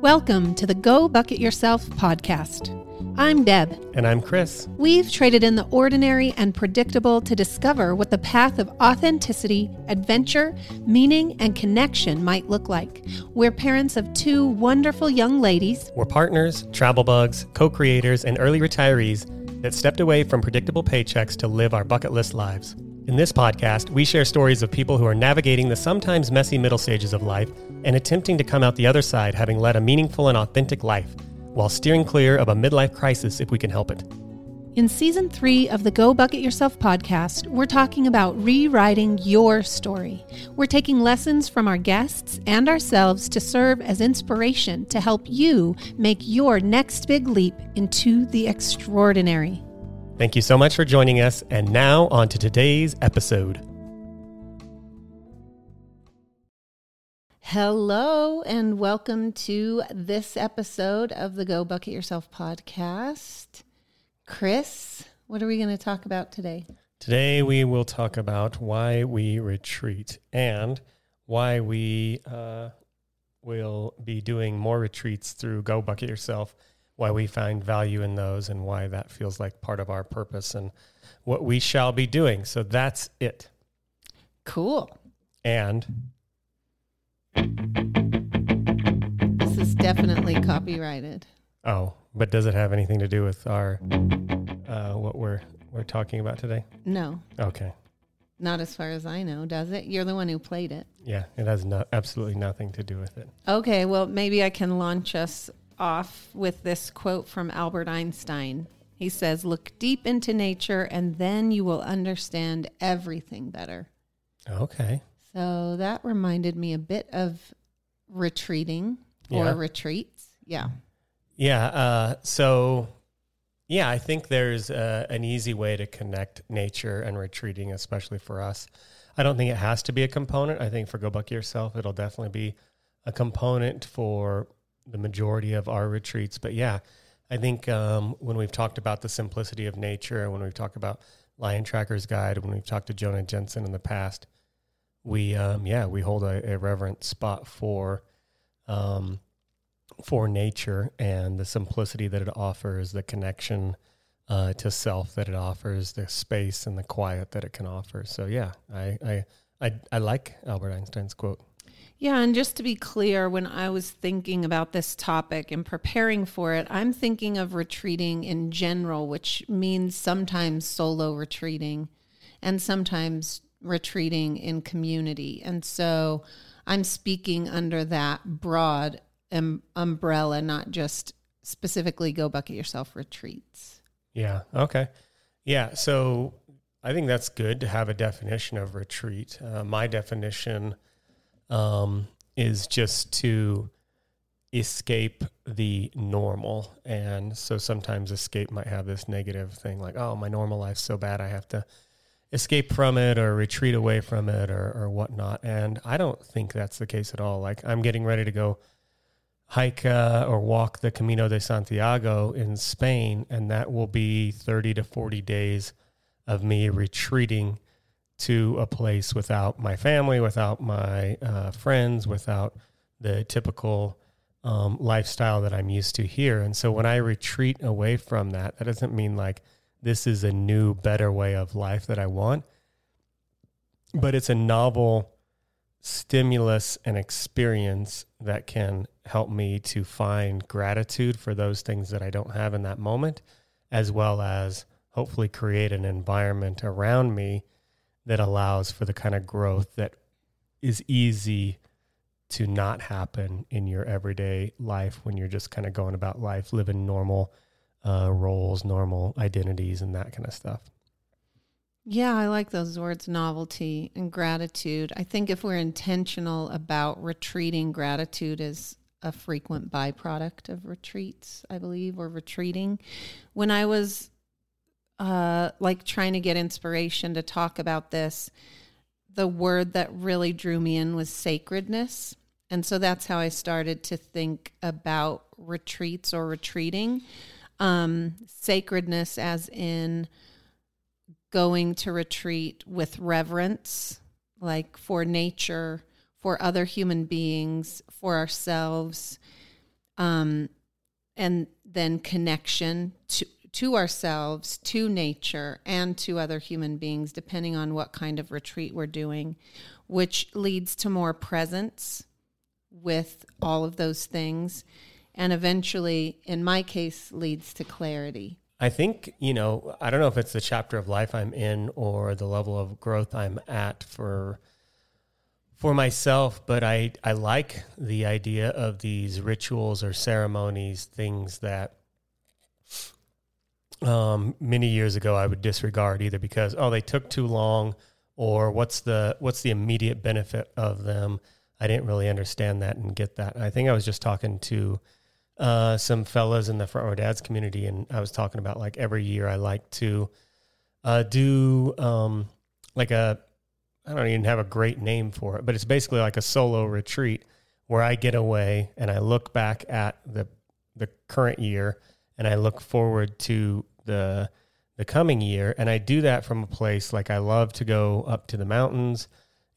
Welcome to the Go Bucket Yourself podcast. I'm Deb. And I'm Chris. We've traded in the ordinary and predictable to discover what the path of authenticity, adventure, meaning, and connection might look like. We're parents of two wonderful young ladies. We're partners, travel bugs, co creators, and early retirees that stepped away from predictable paychecks to live our bucket list lives. In this podcast, we share stories of people who are navigating the sometimes messy middle stages of life and attempting to come out the other side having led a meaningful and authentic life while steering clear of a midlife crisis if we can help it. In season three of the Go Bucket Yourself podcast, we're talking about rewriting your story. We're taking lessons from our guests and ourselves to serve as inspiration to help you make your next big leap into the extraordinary. Thank you so much for joining us. And now, on to today's episode. Hello, and welcome to this episode of the Go Bucket Yourself podcast. Chris, what are we going to talk about today? Today, we will talk about why we retreat and why we uh, will be doing more retreats through Go Bucket Yourself why we find value in those and why that feels like part of our purpose and what we shall be doing. So that's it. Cool. And this is definitely copyrighted. Oh, but does it have anything to do with our uh, what we're we're talking about today? No. Okay. Not as far as I know, does it? You're the one who played it. Yeah, it has no, absolutely nothing to do with it. Okay, well, maybe I can launch us off with this quote from Albert Einstein. He says, Look deep into nature and then you will understand everything better. Okay. So that reminded me a bit of retreating or Yeah. retreats. Yeah. Yeah. Uh, so, yeah, I think there's uh, an easy way to connect nature and retreating, especially for us. I don't think it has to be a component. I think for Go Buck Yourself, it'll definitely be a component for the majority of our retreats. But yeah, I think um, when we've talked about the simplicity of nature, when we've talked about Lion Tracker's Guide, when we've talked to Jonah Jensen in the past, we um, yeah we hold a, a reverent spot for um, for nature and the simplicity that it offers, the connection uh, to self that it offers, the space and the quiet that it can offer. So yeah, I I I, I like Albert Einstein's quote. Yeah, and just to be clear, when I was thinking about this topic and preparing for it, I'm thinking of retreating in general, which means sometimes solo retreating and sometimes retreating in community. And so I'm speaking under that broad um, umbrella, not just specifically go bucket yourself retreats. Yeah. Okay. Yeah. So I think that's good to have a definition of retreat. Uh, my definition um, is just to escape the normal. And so sometimes escape might have this negative thing like, oh, my normal life's so bad, I have to escape from it or retreat away from it or, or whatnot. And I don't think that's the case at all. Like, I'm getting ready to go hike uh, or walk the Camino de Santiago in Spain, and that will be 30 to 40 days of me retreating to a place without my family, without my uh, friends, without the typical um, lifestyle that I'm used to here. And so when I retreat away from that, that doesn't mean like this is a new, better way of life that I want, but it's a novel stimulus and experience that can help me to find gratitude for those things that I don't have in that moment, as well as hopefully create an environment around me that allows for the kind of growth that is easy to not happen in your everyday life when you're just kind of going about life, living normal uh, roles, normal identities, and that kind of stuff. Yeah, I like those words novelty and gratitude. I think if we're intentional about retreating, gratitude is a frequent byproduct of retreats, I believe, or retreating. When I was uh, like trying to get inspiration to talk about this, the word that really drew me in was sacredness. And so that's how I started to think about retreats or retreating. Um, sacredness, as in going to retreat with reverence, like for nature, for other human beings, for ourselves, um, and then connection to to ourselves, to nature, and to other human beings, depending on what kind of retreat we're doing, which leads to more presence with all of those things. And eventually, in my case, leads to clarity. I think, you know, I don't know if it's the chapter of life I'm in or the level of growth I'm at for for myself, but I I like the idea of these rituals or ceremonies, things that um, many years ago I would disregard either because oh they took too long or what's the what's the immediate benefit of them. I didn't really understand that and get that. I think I was just talking to uh, some fellas in the front row dads community, and I was talking about like every year I like to uh, do um, like a I don't even have a great name for it, but it's basically like a solo retreat where I get away and I look back at the the current year and I look forward to the the coming year. And I do that from a place like I love to go up to the mountains.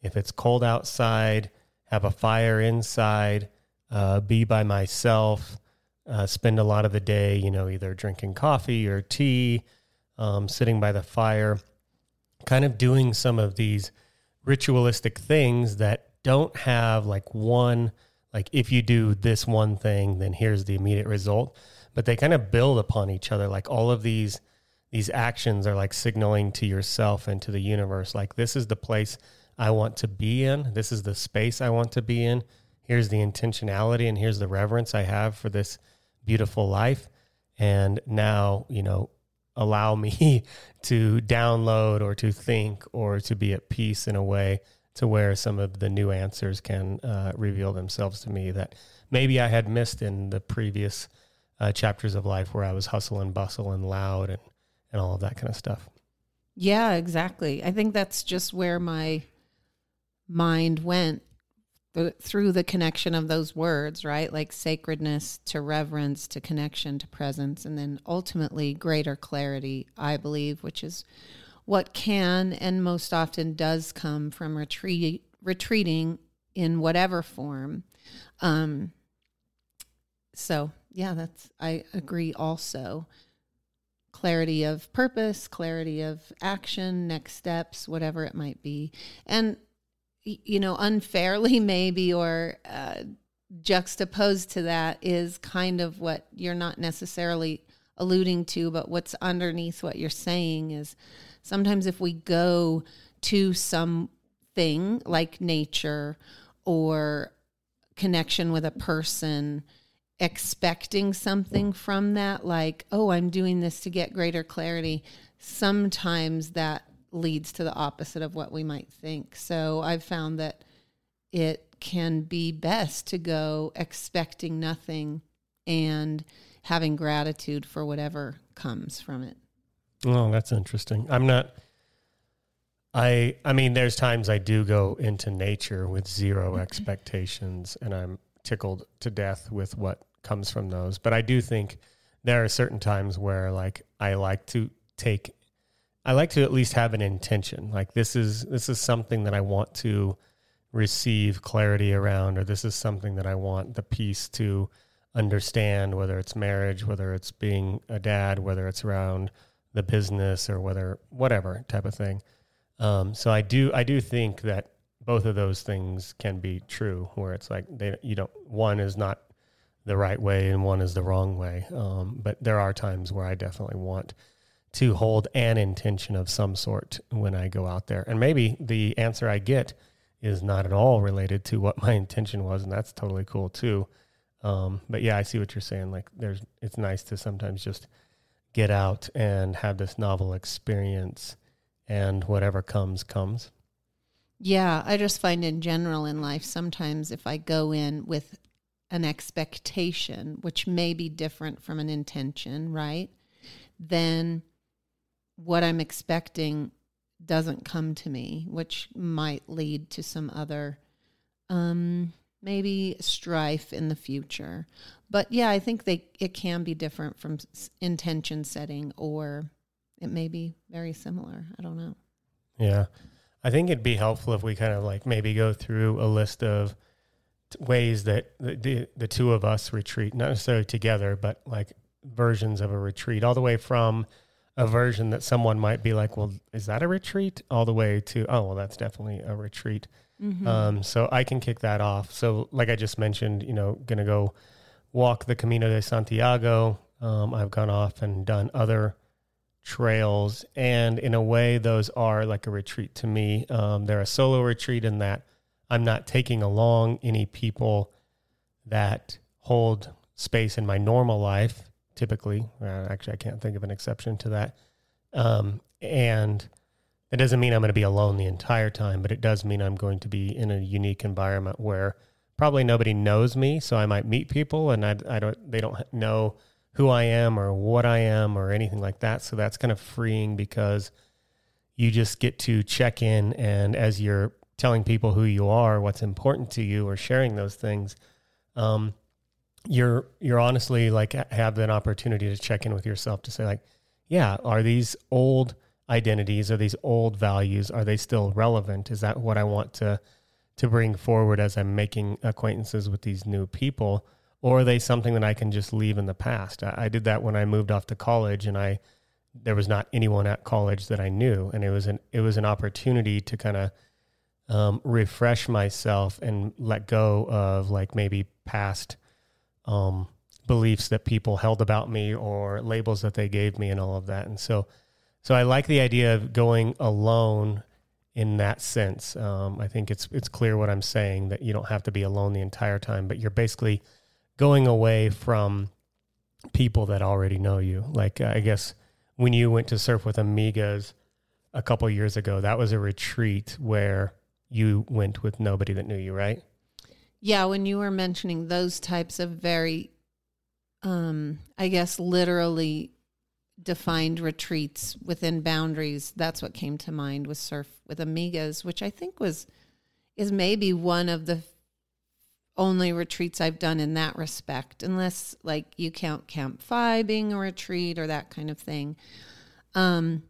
If it's cold outside have a fire inside uh, be by myself uh, spend a lot of the day you know either drinking coffee or tea um, sitting by the fire kind of doing some of these ritualistic things that don't have like one like if you do this one thing then here's the immediate result but they kind of build upon each other. Like all of these these actions are like signaling to yourself and to the universe, like this is the place I want to be in. This is the space I want to be in. Here's the intentionality and here's the reverence I have for this beautiful life. And now, you know, allow me to download or to think or to be at peace in a way to where some of the new answers can uh, reveal themselves to me that maybe I had missed in the previous uh, chapters of life where I was hustle and bustle and loud and, and all of that kind of stuff. Yeah, exactly. I think that's just where my mind went through the connection of those words, right? Like sacredness to reverence to connection to presence, and then ultimately greater clarity, I believe, which is what can and most often does come from retreat, retreating in whatever form. Um, so yeah, that's I agree also. Clarity of purpose, clarity of action, next steps, whatever it might be. And you know, unfairly maybe or uh, juxtaposed to that is kind of what you're not necessarily alluding to, but what's underneath what you're saying is sometimes if we go to something like nature or connection with a person, expecting something from that, like, oh, I'm doing this to get greater clarity, sometimes that leads to the opposite of what we might think. So I've found that it can be best to go expecting nothing and having gratitude for whatever comes from it. Oh, that's interesting. I'm not I I mean there's times I do go into nature with zero mm-hmm. expectations and I'm tickled to death with what comes from those. But I do think there are certain times where like I like to take I like to at least have an intention. Like this is this is something that I want to receive clarity around or this is something that I want the peace to understand whether it's marriage, whether it's being a dad, whether it's around the business or whether whatever type of thing. Um, so I do I do think that both of those things can be true where it's like they you don't one is not the right way and one is the wrong way. Um, but there are times where I definitely want to hold an intention of some sort when I go out there. And maybe the answer I get is not at all related to what my intention was, and that's totally cool too. Um, but yeah, I see what you're saying. Like, there's it's nice to sometimes just get out and have this novel experience, and whatever comes comes. Yeah, I just find in general in life sometimes if I go in with an expectation, which may be different from an intention, right? Then what I'm expecting doesn't come to me, which might lead to some other um, maybe strife in the future. But yeah, I think they it can be different from intention setting, or it may be very similar. I don't know. Yeah, I think it'd be helpful if we kind of like maybe go through a list of ways that the, the, the two of us retreat, not necessarily together, but like versions of a retreat, all the way from a version that someone might be like, well, is that a retreat? All the way to, oh, well, that's definitely a retreat. Mm-hmm. Um, so I can kick that off. So, like I just mentioned, you know, going to go walk the Camino de Santiago. Um, I've gone off and done other trails, and in a way, those are like a retreat to me. Um, they're a solo retreat in that I'm not taking along any people that hold space in my normal life. Typically, uh, actually, I can't think of an exception to that. Um, and it doesn't mean I'm going to be alone the entire time, but it does mean I'm going to be in a unique environment where probably nobody knows me. So I might meet people and I, I don't, they don't know who I am or what I am or anything like that. So that's kind of freeing because you just get to check in and as you're telling people who you are, what's important to you, or sharing those things, um, you're you're honestly like have an opportunity to check in with yourself to say like, yeah, are these old identities are these old values are they still relevant? Is that what i want to to bring forward as i'm making acquaintances with these new people? Or are they something that i can just leave in the past? I, I did that when i moved off to college and i there was not anyone at college that i knew. And it was an it was an opportunity to kind of um, refresh myself and let go of like maybe past um, beliefs that people held about me or labels that they gave me and all of that and so so I like the idea of going alone in that sense. Um, I think it's it's clear what I'm saying that you don't have to be alone the entire time, but you're basically going away from people that already know you. Like uh, I guess when you went to surf with amigas a couple years ago, that was a retreat where you went with nobody that knew you, right? Yeah, when you were mentioning those types of very um I guess literally defined retreats within boundaries. That's what came to mind with surf with amigas, which I think was is maybe one of the only retreats I've done in that respect, unless like you count Camp FI being a retreat or that kind of thing. Um,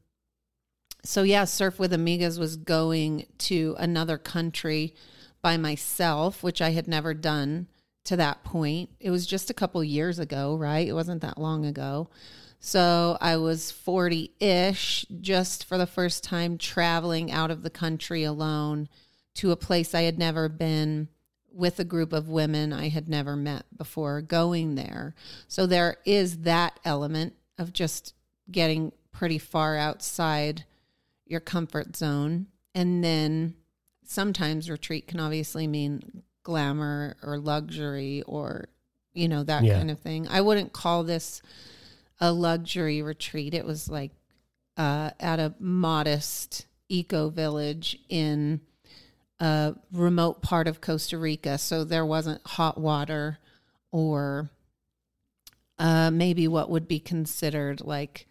so yeah, surf with amigas was going to another country by myself, which I had never done to that point. It was just a couple years ago, right? It wasn't that long ago. So I was 40 ish, just for the first time traveling out of the country alone to a place I had never been with a group of women I had never met before going there. So there is that element of just getting pretty far outside your comfort zone. And then sometimes retreat can obviously mean glamour or luxury or, you know, that yeah. kind of thing. I wouldn't call this a luxury retreat. It was like uh, at a modest eco village in a remote part of Costa Rica. So there wasn't hot water or uh, maybe what would be considered like,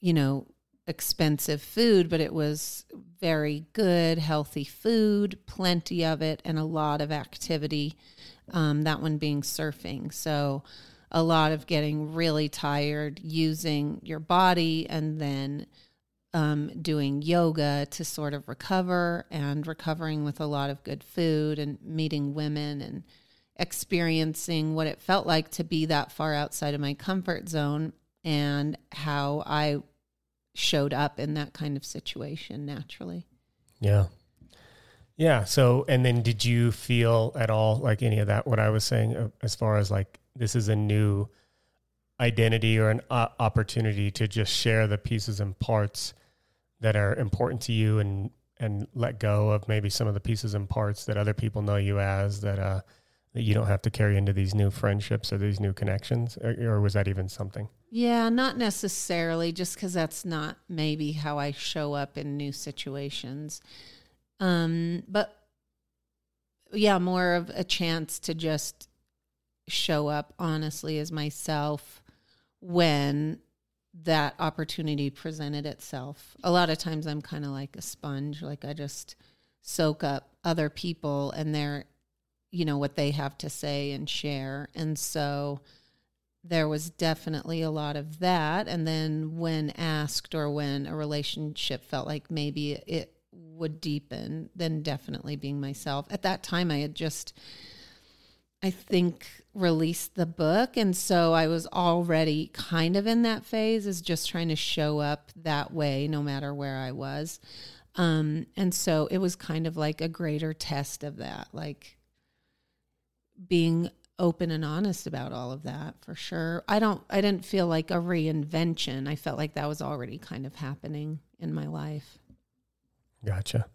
you know, expensive food, but it was very good, healthy food, plenty of it, and a lot of activity. Um, that one being surfing. So, a lot of getting really tired using your body and then um, doing yoga to sort of recover and recovering with a lot of good food and meeting women and experiencing what it felt like to be that far outside of my comfort zone and how I showed up in that kind of situation naturally. Yeah. Yeah. So, and then did you feel at all like any of that, what I was saying, uh, as far as like this is a new identity or an uh, opportunity to just share the pieces and parts that are important to you and and let go of maybe some of the pieces and parts that other people know you as that uh that you don't have to carry into these new friendships or these new connections or, or was that even something yeah not necessarily just because that's not maybe how i show up in new situations um but yeah more of a chance to just show up honestly as myself when that opportunity presented itself. A lot of times I'm kind of like a sponge, like I just soak up other people and their you know what they have to say and share. And so there was definitely a lot of that and then when asked or when a relationship felt like maybe it would deepen, then definitely being myself. At that time I had just I think, released the book. And so I was already kind of in that phase, is just trying to show up that way no matter where I was. Um, and so it was kind of like a greater test of that, like being open and honest about all of that for sure. I don't, I didn't feel like a reinvention. I felt like that was already kind of happening in my life. Gotcha.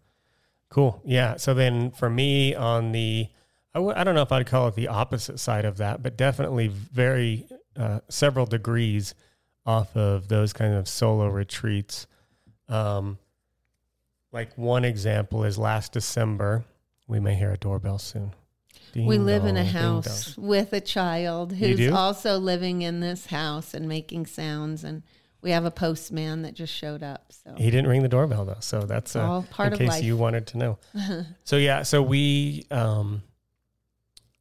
Cool. Yeah. So then for me on the, I w- I don't know if I'd call it the opposite side of that, but definitely very uh, several degrees off of those kind of solo retreats. Um, like one example is last December. We may hear a doorbell soon. We live dong, in a house with a child who's also living in this house and making sounds and we have a postman that just showed up. So he didn't ring the doorbell though, so that's uh, all part in of case life. you wanted to know. so yeah, so we, um,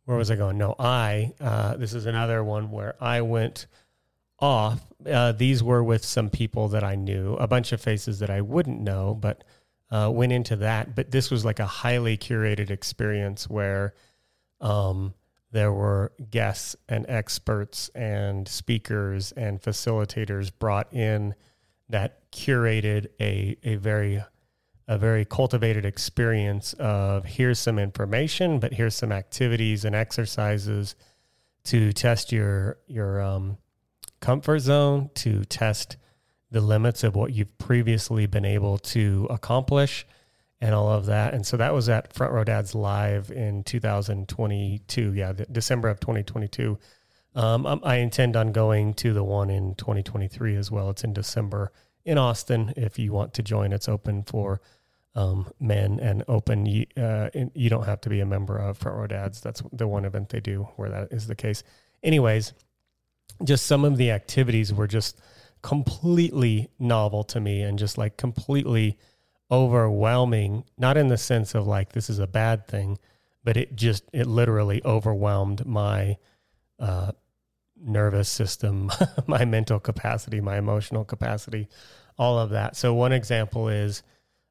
where was I going? No, I. Uh, this is another one where I went off. Uh, these were with some people that I knew, a bunch of faces that I wouldn't know, but uh, went into that. But this was like a highly curated experience where um, there were guests and experts and speakers and facilitators brought in that curated a, a very a very cultivated experience of here's some information, but here's some activities and exercises to test your your um, comfort zone, to test the limits of what you've previously been able to accomplish, and all of that. And so that was at Front Row Dads Live in 2022. Yeah, December of 2022. Um, um, I intend on going to the one in 2023 as well. It's in December in Austin. If you want to join, it's open for um, men and open. You, uh, you don't have to be a member of Front Row Dads. That's the one event they do where that is the case. Anyways, just some of the activities were just completely novel to me and just like completely overwhelming, not in the sense of like this is a bad thing, but it just it literally overwhelmed my uh, nervous system, my mental capacity, my emotional capacity, all of that. So one example is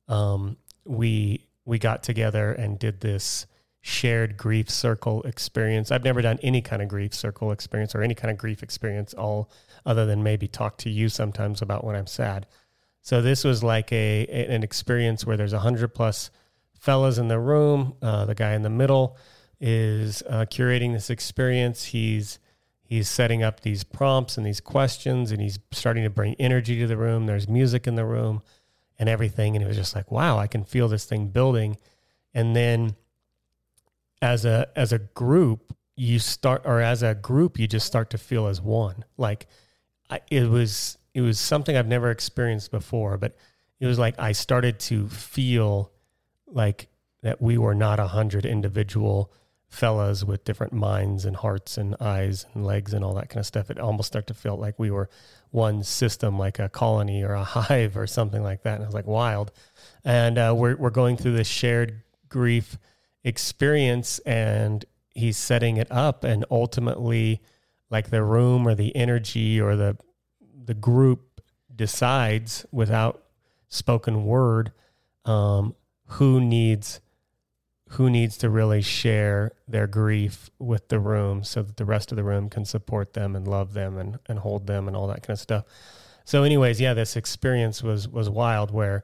um, we we got together and did this shared grief circle experience. I've never done any kind of grief circle experience or any kind of grief experience all other than maybe talk to you sometimes about when I'm sad. So this was like a, an experience where there's a hundred plus fellas in the room. Uh, the guy in the middle is uh, curating this experience. He's he's setting up these prompts and these questions, and he's starting to bring energy to the room. There's music in the room and everything, and it was just like, wow, I can feel this thing building. And then as a as a group, you start, or as a group, you just start to feel as one. Like I, it was it was something I've never experienced before, but it was like I started to feel like that we were not a hundred individual fellas with different minds and hearts and eyes and legs and all that kind of stuff. It almost started to feel like we were one system, like a colony or a hive or something like that. And I was like, wild. And uh, we're we're going through this shared grief experience, and he's setting it up, and ultimately, like the room or the energy or the the group decides without spoken word um, who needs who needs to really share their grief with the room so that the rest of the room can support them and love them and, and hold them and all that kind of stuff. So anyways, yeah, this experience was was wild where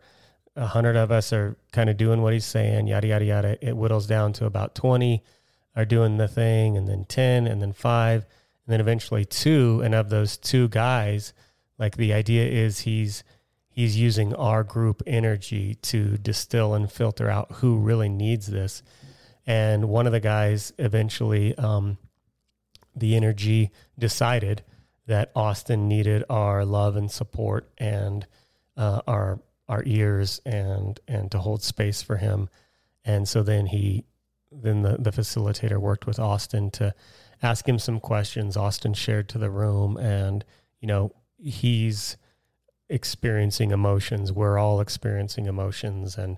a hundred of us are kind of doing what he's saying, yada yada yada. It whittles down to about twenty are doing the thing, and then ten, and then five, and then eventually two. And of those two guys, like the idea is he's he's using our group energy to distill and filter out who really needs this. And one of the guys eventually, um, the energy decided that Austin needed our love and support and uh, our our ears and and to hold space for him. And so then he then the, the facilitator worked with Austin to ask him some questions. Austin shared to the room and you know he's experiencing emotions. We're all experiencing emotions. And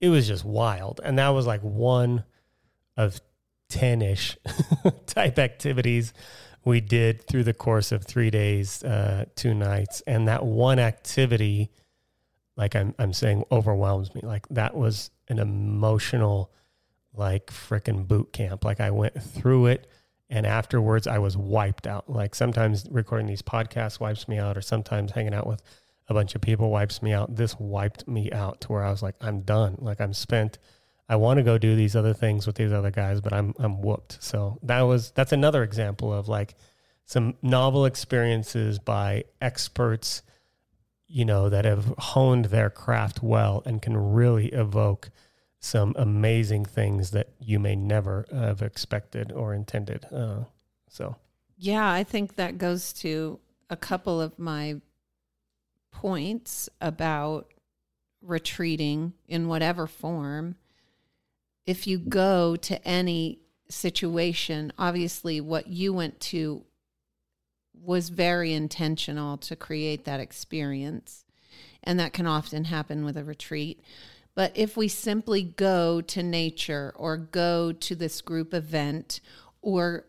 it was just wild. And that was like one of 10 ish type activities we did through the course of three days, uh, two nights. And that one activity, like I'm, I'm saying, overwhelms me. Like that was an emotional like freaking boot camp. Like I went through it and afterwards I was wiped out. Like sometimes recording these podcasts wipes me out, or sometimes hanging out with a bunch of people wipes me out. This wiped me out to where I was like, I'm done. Like I'm spent. I want to go do these other things with these other guys, but I'm I'm whooped. So that was that's another example of like some novel experiences by experts, you know, that have honed their craft well and can really evoke some amazing things that you may never have expected or intended. Uh, so, yeah, I think that goes to a couple of my points about retreating in whatever form. If you go to any situation, obviously what you went to was very intentional to create that experience. And that can often happen with a retreat. But if we simply go to nature or go to this group event or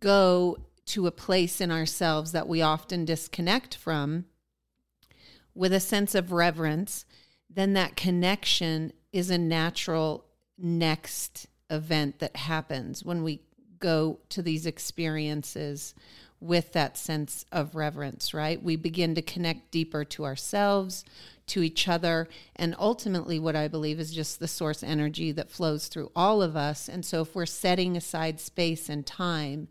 go to a place in ourselves that we often disconnect from with a sense of reverence, then that connection is a natural next event that happens when we go to these experiences with that sense of reverence, right? We begin to connect deeper to ourselves, to each other. And ultimately, what I believe is just the source energy that flows through all of us. And so, if we're setting aside space and time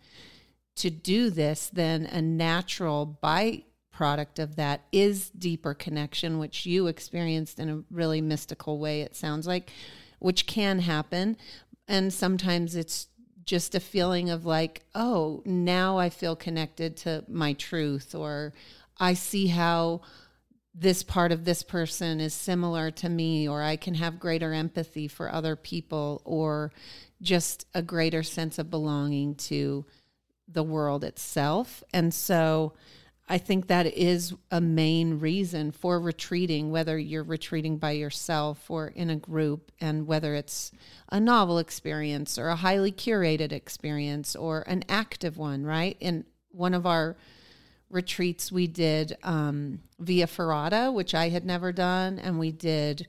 to do this, then a natural byproduct of that is deeper connection, which you experienced in a really mystical way, it sounds like, which can happen. And sometimes it's just a feeling of like, oh, now I feel connected to my truth, or I see how this part of this person is similar to me, or I can have greater empathy for other people, or just a greater sense of belonging to the world itself. And so I think that is a main reason for retreating, whether you're retreating by yourself or in a group, and whether it's a novel experience or a highly curated experience or an active one, right? In one of our retreats we did um, via ferrata, which I had never done, and we did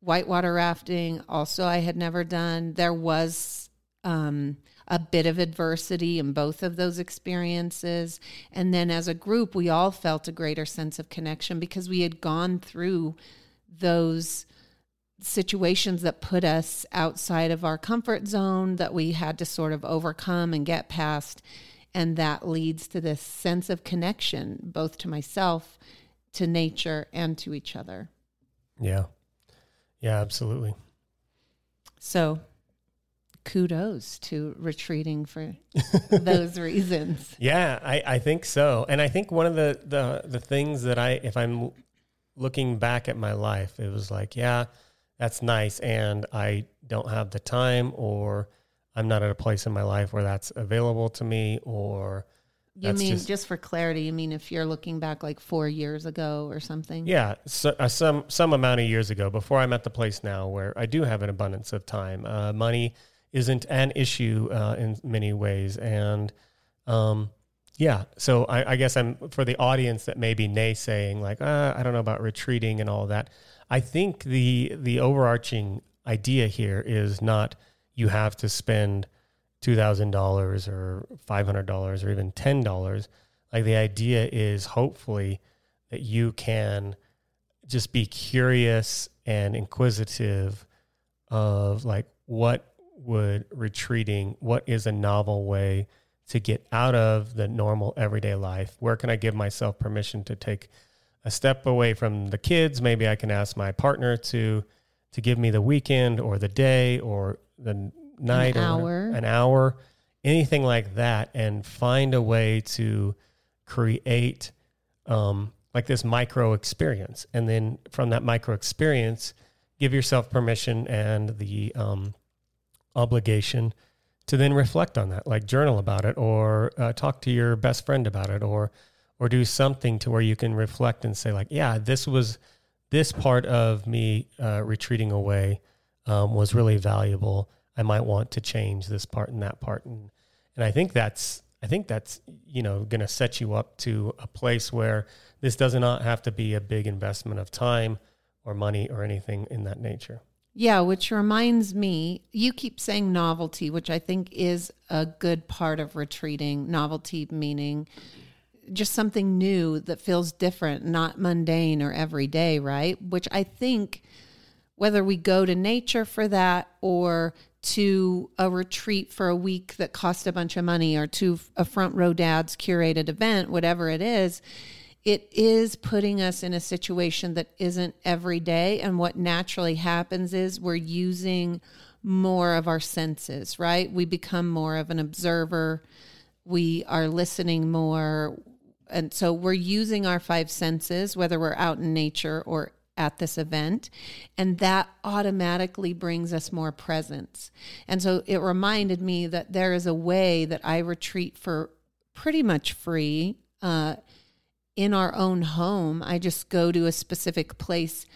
whitewater rafting. Also, I had never done. There was um, a bit of adversity in both of those experiences, and then as a group, we all felt a greater sense of connection because we had gone through those situations that put us outside of our comfort zone that we had to sort of overcome and get past and that leads to this sense of connection, both to myself, to nature, and to each other. Yeah. Yeah, absolutely. So kudos to retreating for those reasons. Yeah, I, I think so. And I think one of the, the the things that I if I'm looking back at my life, it was like, yeah, that's nice and I don't have the time or I'm not at a place in my life where that's available to me or you mean just, just, for clarity you mean if you're looking back like 4 years ago or something? Yeah so, uh, some some amount of years ago before I'm at the place now where I do have an abundance of time. Uh, money isn't an issue uh, in many ways. And um, yeah so I, I, guess I'm for the audience that may be naysaying like uh, I don't know about retreating and all that I think the the overarching idea here is not you have to spend $2,000 or $500 or even $10. Like the idea is hopefully that you can just be curious and inquisitive of like what would retreating, what is a novel way to get out of the normal everyday life? Where can I give myself permission to take a step away from the kids? Maybe I can ask my partner to to give me the weekend or the day or the night an hour. an hour, anything like that, and find a way to create um, like this micro experience. And then from that micro experience, give yourself permission and the um, obligation to then reflect on that, like journal about it, or uh, talk to your best friend about it, or or do something to where you can reflect and say, like, yeah, this was this part of me uh, retreating away um, was really valuable. I might want to change this part and that part, and and I think that's I think that's you know going to set you up to a place where this does not have to be a big investment of time or money or anything in that nature. Yeah, which reminds me, you keep saying novelty, which I think is a good part of retreating. Novelty meaning just something new that feels different, not mundane or everyday, right? Which I think whether we go to nature for that or to a retreat for a week that cost a bunch of money or to a front row dad's curated event, whatever it is, it is putting us in a situation that isn't every day. And what naturally happens is we're using more of our senses, right? We become more of an observer. We are listening more. And so we're using our five senses, whether we're out in nature or at this event. And that automatically brings us more presence. And so it reminded me that there is a way that I retreat for pretty much free. Uh, in our own home. I just go to a specific place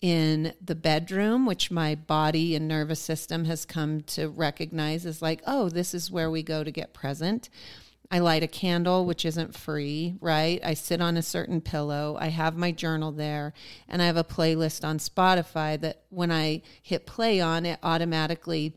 in the bedroom, which my body and nervous system has come to recognize as like, oh, this is where we go to get present. I light a candle, which isn't free, right? I sit on a certain pillow. I have my journal there, and I have a playlist on Spotify that when I hit play on, it automatically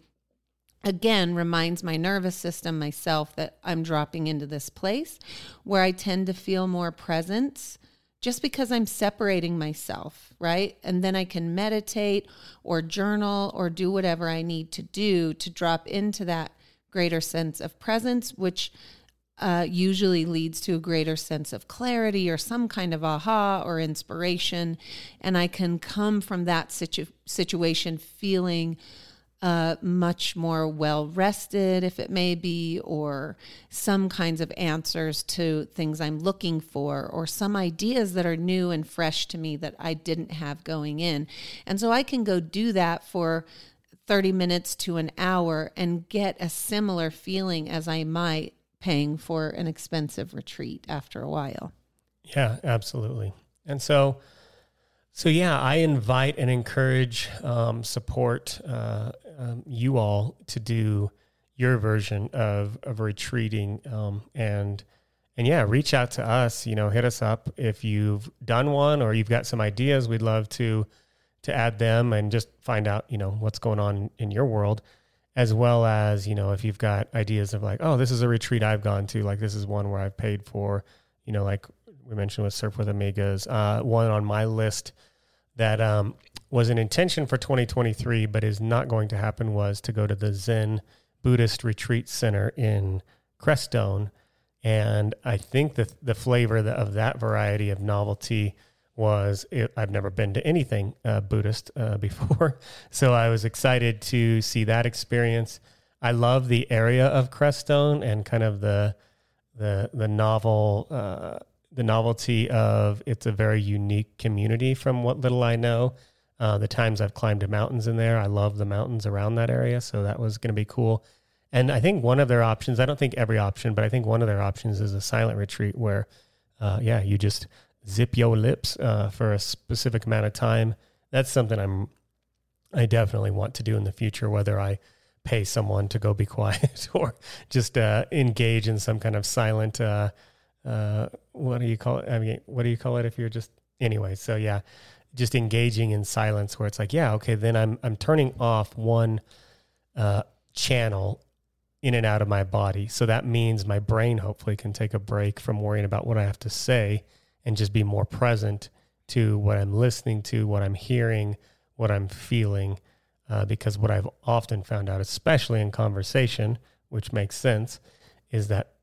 again reminds my nervous system myself that i'm dropping into this place where i tend to feel more presence just because i'm separating myself right and then i can meditate or journal or do whatever i need to do to drop into that greater sense of presence which uh, usually leads to a greater sense of clarity or some kind of aha or inspiration and i can come from that situ- situation feeling uh, much more well rested, if it may be, or some kinds of answers to things I'm looking for, or some ideas that are new and fresh to me that I didn't have going in. And so I can go do that for 30 minutes to an hour and get a similar feeling as I might paying for an expensive retreat after a while. Yeah, absolutely. And so, so yeah, I invite and encourage, um, support uh, um, you all to do your version of of retreating, um, and and yeah, reach out to us. You know, hit us up if you've done one or you've got some ideas. We'd love to to add them and just find out you know what's going on in your world, as well as you know if you've got ideas of like, oh, this is a retreat I've gone to. Like this is one where I've paid for. You know, like we mentioned with Surf with Amigas. Uh, one on my list that um, was an intention for 2023, but is not going to happen, was to go to the Zen Buddhist Retreat Center in Crestone. And I think the, the flavor of that variety of novelty was it, I've never been to anything uh, Buddhist uh, before. So I was excited to see that experience. I love the area of Crestone and kind of the the the novel uh, the novelty of it's a very unique community from what little I know. Uh, the times I've climbed mountains in there, I love the mountains around that area, so that was going to be cool. And I think one of their options, I don't think every option, but I think one of their options is a silent retreat where, uh, yeah, you just zip your lips uh, for a specific amount of time. That's something I'm, I definitely want to do in the future, whether I pay someone to go be quiet or just uh, engage in some kind of silent uh, uh, what do you call it? I mean, what do you call it if you're just anyway? So yeah, just engaging in silence where it's like, yeah, okay, then I'm I'm turning off one uh, channel in and out of my body. So that means my brain hopefully can take a break from worrying about what I have to say and just be more present to what I'm listening to, what I'm hearing, what I'm feeling. Uh, because what I've often found out, especially in conversation, which makes sense, is that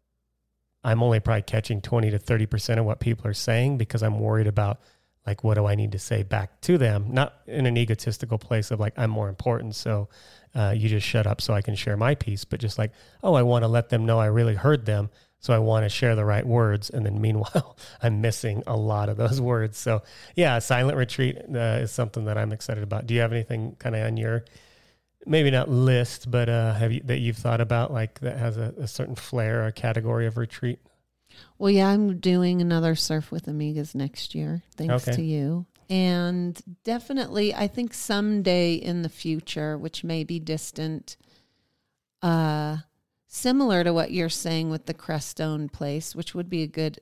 I'm only probably catching 20 to 30% of what people are saying because I'm worried about like what do I need to say back to them, not in an egotistical place of like I'm more important, so uh, you just shut up so I can share my piece, but just like oh I want to let them know I really heard them, so I want to share the right words, and then meanwhile I'm missing a lot of those words. So yeah, silent retreat uh, is something that I'm excited about. Do you have anything kind of on your maybe not list, but uh, have you that you've thought about like that has a, a certain flair or category of retreat? Well, yeah, I'm doing another surf with Amigas next year, thanks okay. to you. And definitely, I think someday in the future, which may be distant, uh, similar to what you're saying with the Crestone place, which would be a good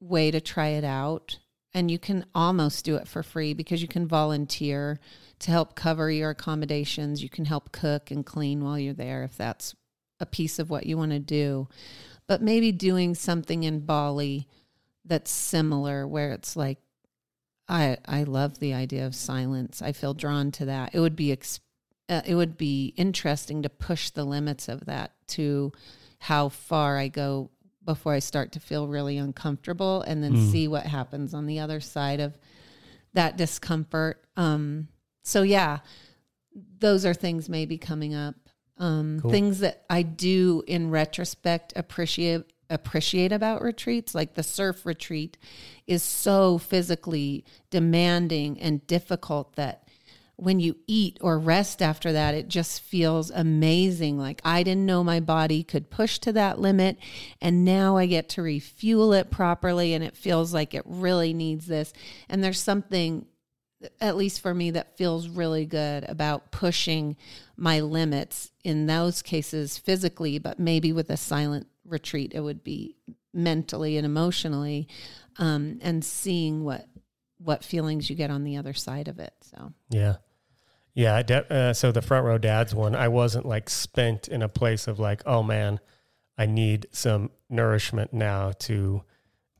way to try it out. and you can almost do it for free because you can volunteer to help cover your accommodations. You can help cook and clean while you're there if that's a piece of what you want to do. But maybe doing something in Bali that's similar where it's like I I love the idea of silence. I feel drawn to that. It would be uh, it would be interesting to push the limits of that to how far I go before I start to feel really uncomfortable and then mm. see what happens on the other side of that discomfort. Um, so yeah, those are things maybe coming up. Um, cool. Things that I do in retrospect appreciate appreciate about retreats, like the surf retreat, is so physically demanding and difficult that when you eat or rest after that, it just feels amazing. Like I didn't know my body could push to that limit. And now I get to refuel it properly. And it feels like it really needs this. And there's something, at least for me, that feels really good about pushing my limits in those cases physically, but maybe with a silent retreat, it would be mentally and emotionally. Um, and seeing what what feelings you get on the other side of it. So yeah, yeah. De- uh, so the front row dads one, I wasn't like spent in a place of like, oh man, I need some nourishment now to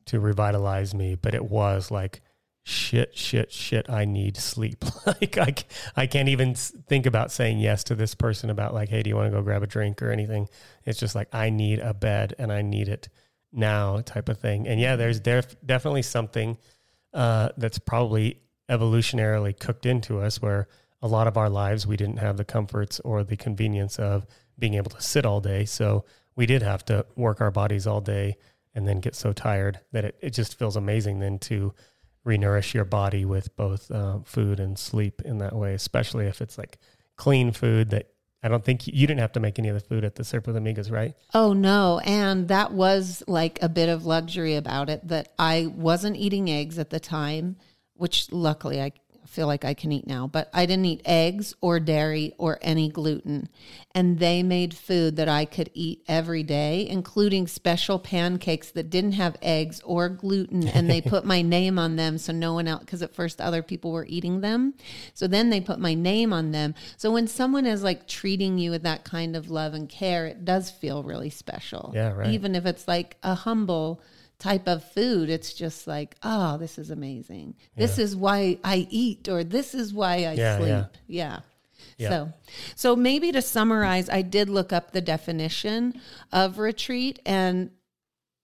to revitalize me. But it was like, shit, shit, shit. I need sleep. like I, I can't even think about saying yes to this person about like, hey, do you want to go grab a drink or anything? It's just like I need a bed and I need it now, type of thing. And yeah, there's def- definitely something uh, that's probably evolutionarily cooked into us where a lot of our lives we didn't have the comforts or the convenience of being able to sit all day. So we did have to work our bodies all day and then get so tired that it, it just feels amazing then to renourish your body with both uh, food and sleep in that way, especially if it's like clean food that I don't think you didn't have to make any of the food at the Surf with Amigas, right? Oh no, and that was like a bit of luxury about it that I wasn't eating eggs at the time, which luckily I feel like I can eat now, but I didn't eat eggs or dairy or any gluten. And they made food that I could eat every day, including special pancakes that didn't have eggs or gluten. And they put my name on them so no one else, because at first other people were eating them. So then they put my name on them. So when someone is like treating you with that kind of love and care, it does feel really special. Yeah, right. Even if it's like a humble, type of food it's just like oh this is amazing this is why i eat or this is why i yeah, sleep yeah. yeah. Yeah. So, so maybe to summarize, I did look up the definition of retreat, and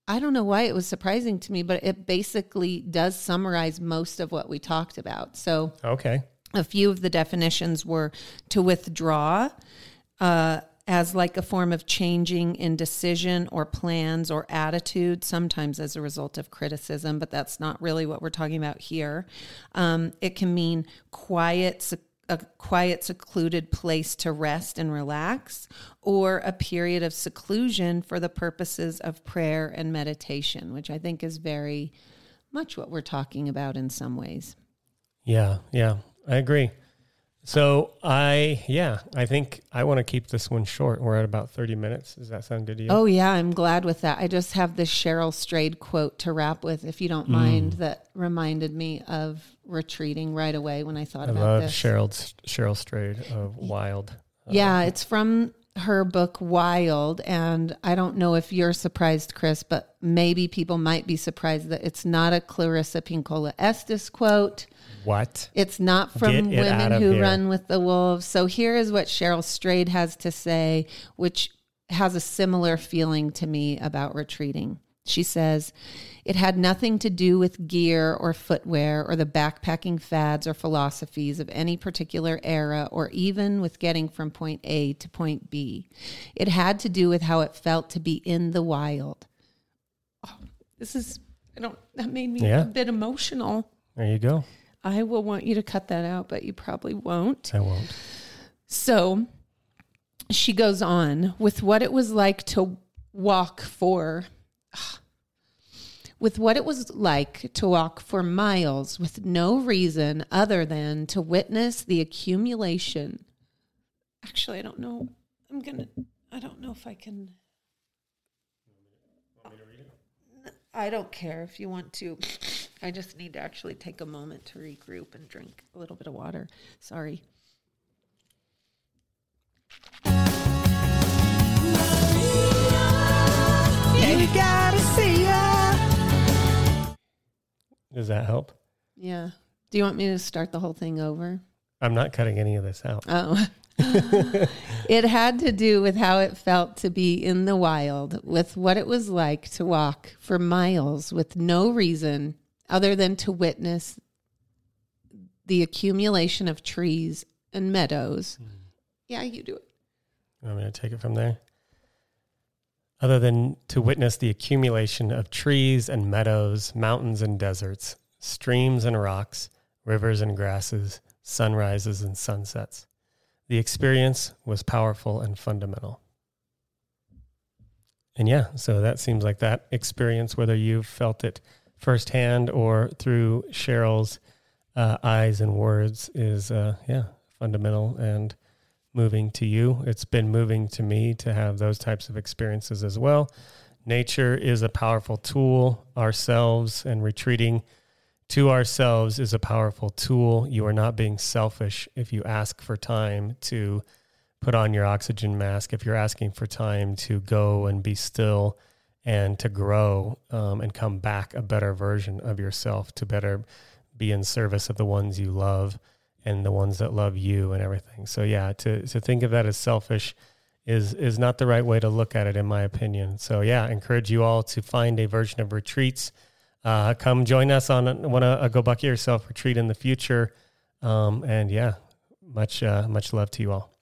I don't know why it was surprising to me, but it basically does summarize most of what we talked about. So, okay, a few of the definitions were to withdraw, uh, as like a form of changing in decision or plans or attitude, sometimes as a result of criticism, but that's not really what we're talking about here. Um, it can mean quiet, a quiet, secluded place to rest and relax, or a period of seclusion for the purposes of prayer and meditation, which I think is very much what we're talking about in some ways. Yeah, yeah, I agree. So I, yeah, I think I want to keep this one short. We're at about 30 minutes. Does that sound good to you? Oh, yeah, I'm glad with that. I just have this Cheryl Strayed quote to wrap with, if you don't mind, mm. that reminded me of retreating right away when I thought I about love this. Cheryl, Cheryl Strayed of Wild. Yeah, it's from her book Wild. And I don't know if you're surprised, Chris, but maybe people might be surprised that it's not a Clarissa Pinkola Estes quote. What? It's not from women who here. run with the wolves. So here is what Cheryl Strayed has to say, which has a similar feeling to me about retreating. She says, It had nothing to do with gear or footwear or the backpacking fads or philosophies of any particular era or even with getting from point A to point B. It had to do with how it felt to be in the wild. Oh, this is, I don't, that made me yeah. a bit emotional. There you go. I will want you to cut that out, but you probably won't. I won't. So she goes on with what it was like to walk for with what it was like to walk for miles with no reason other than to witness the accumulation. Actually, I don't know. I'm going to I don't know if I can I don't care if you want to. I just need to actually take a moment to regroup and drink a little bit of water. Sorry. Gotta see her. Does that help? Yeah. Do you want me to start the whole thing over? I'm not cutting any of this out. Oh. it had to do with how it felt to be in the wild, with what it was like to walk for miles with no reason other than to witness the accumulation of trees and meadows. Hmm. Yeah, you do it. I'm going to take it from there. Other than to witness the accumulation of trees and meadows, mountains and deserts, streams and rocks, rivers and grasses, sunrises and sunsets. The experience was powerful and fundamental. And yeah, so that seems like that experience, whether you've felt it firsthand or through Cheryl's uh, eyes and words, is uh, yeah fundamental and moving to you. It's been moving to me to have those types of experiences as well. Nature is a powerful tool. Ourselves and retreating to ourselves is a powerful tool. You are not being selfish if you ask for time to put on your oxygen mask, if you're asking for time to go and be still and to grow um, and come back a better version of yourself to better be in service of the ones you love and the ones that love you and everything. So yeah, to to think of that as selfish is is not the right way to look at it in my opinion. So yeah, encourage you all to find a version of retreats uh, come join us on one a, a Go Bucket Yourself retreat in the future. Um, and yeah, much uh, much love to you all.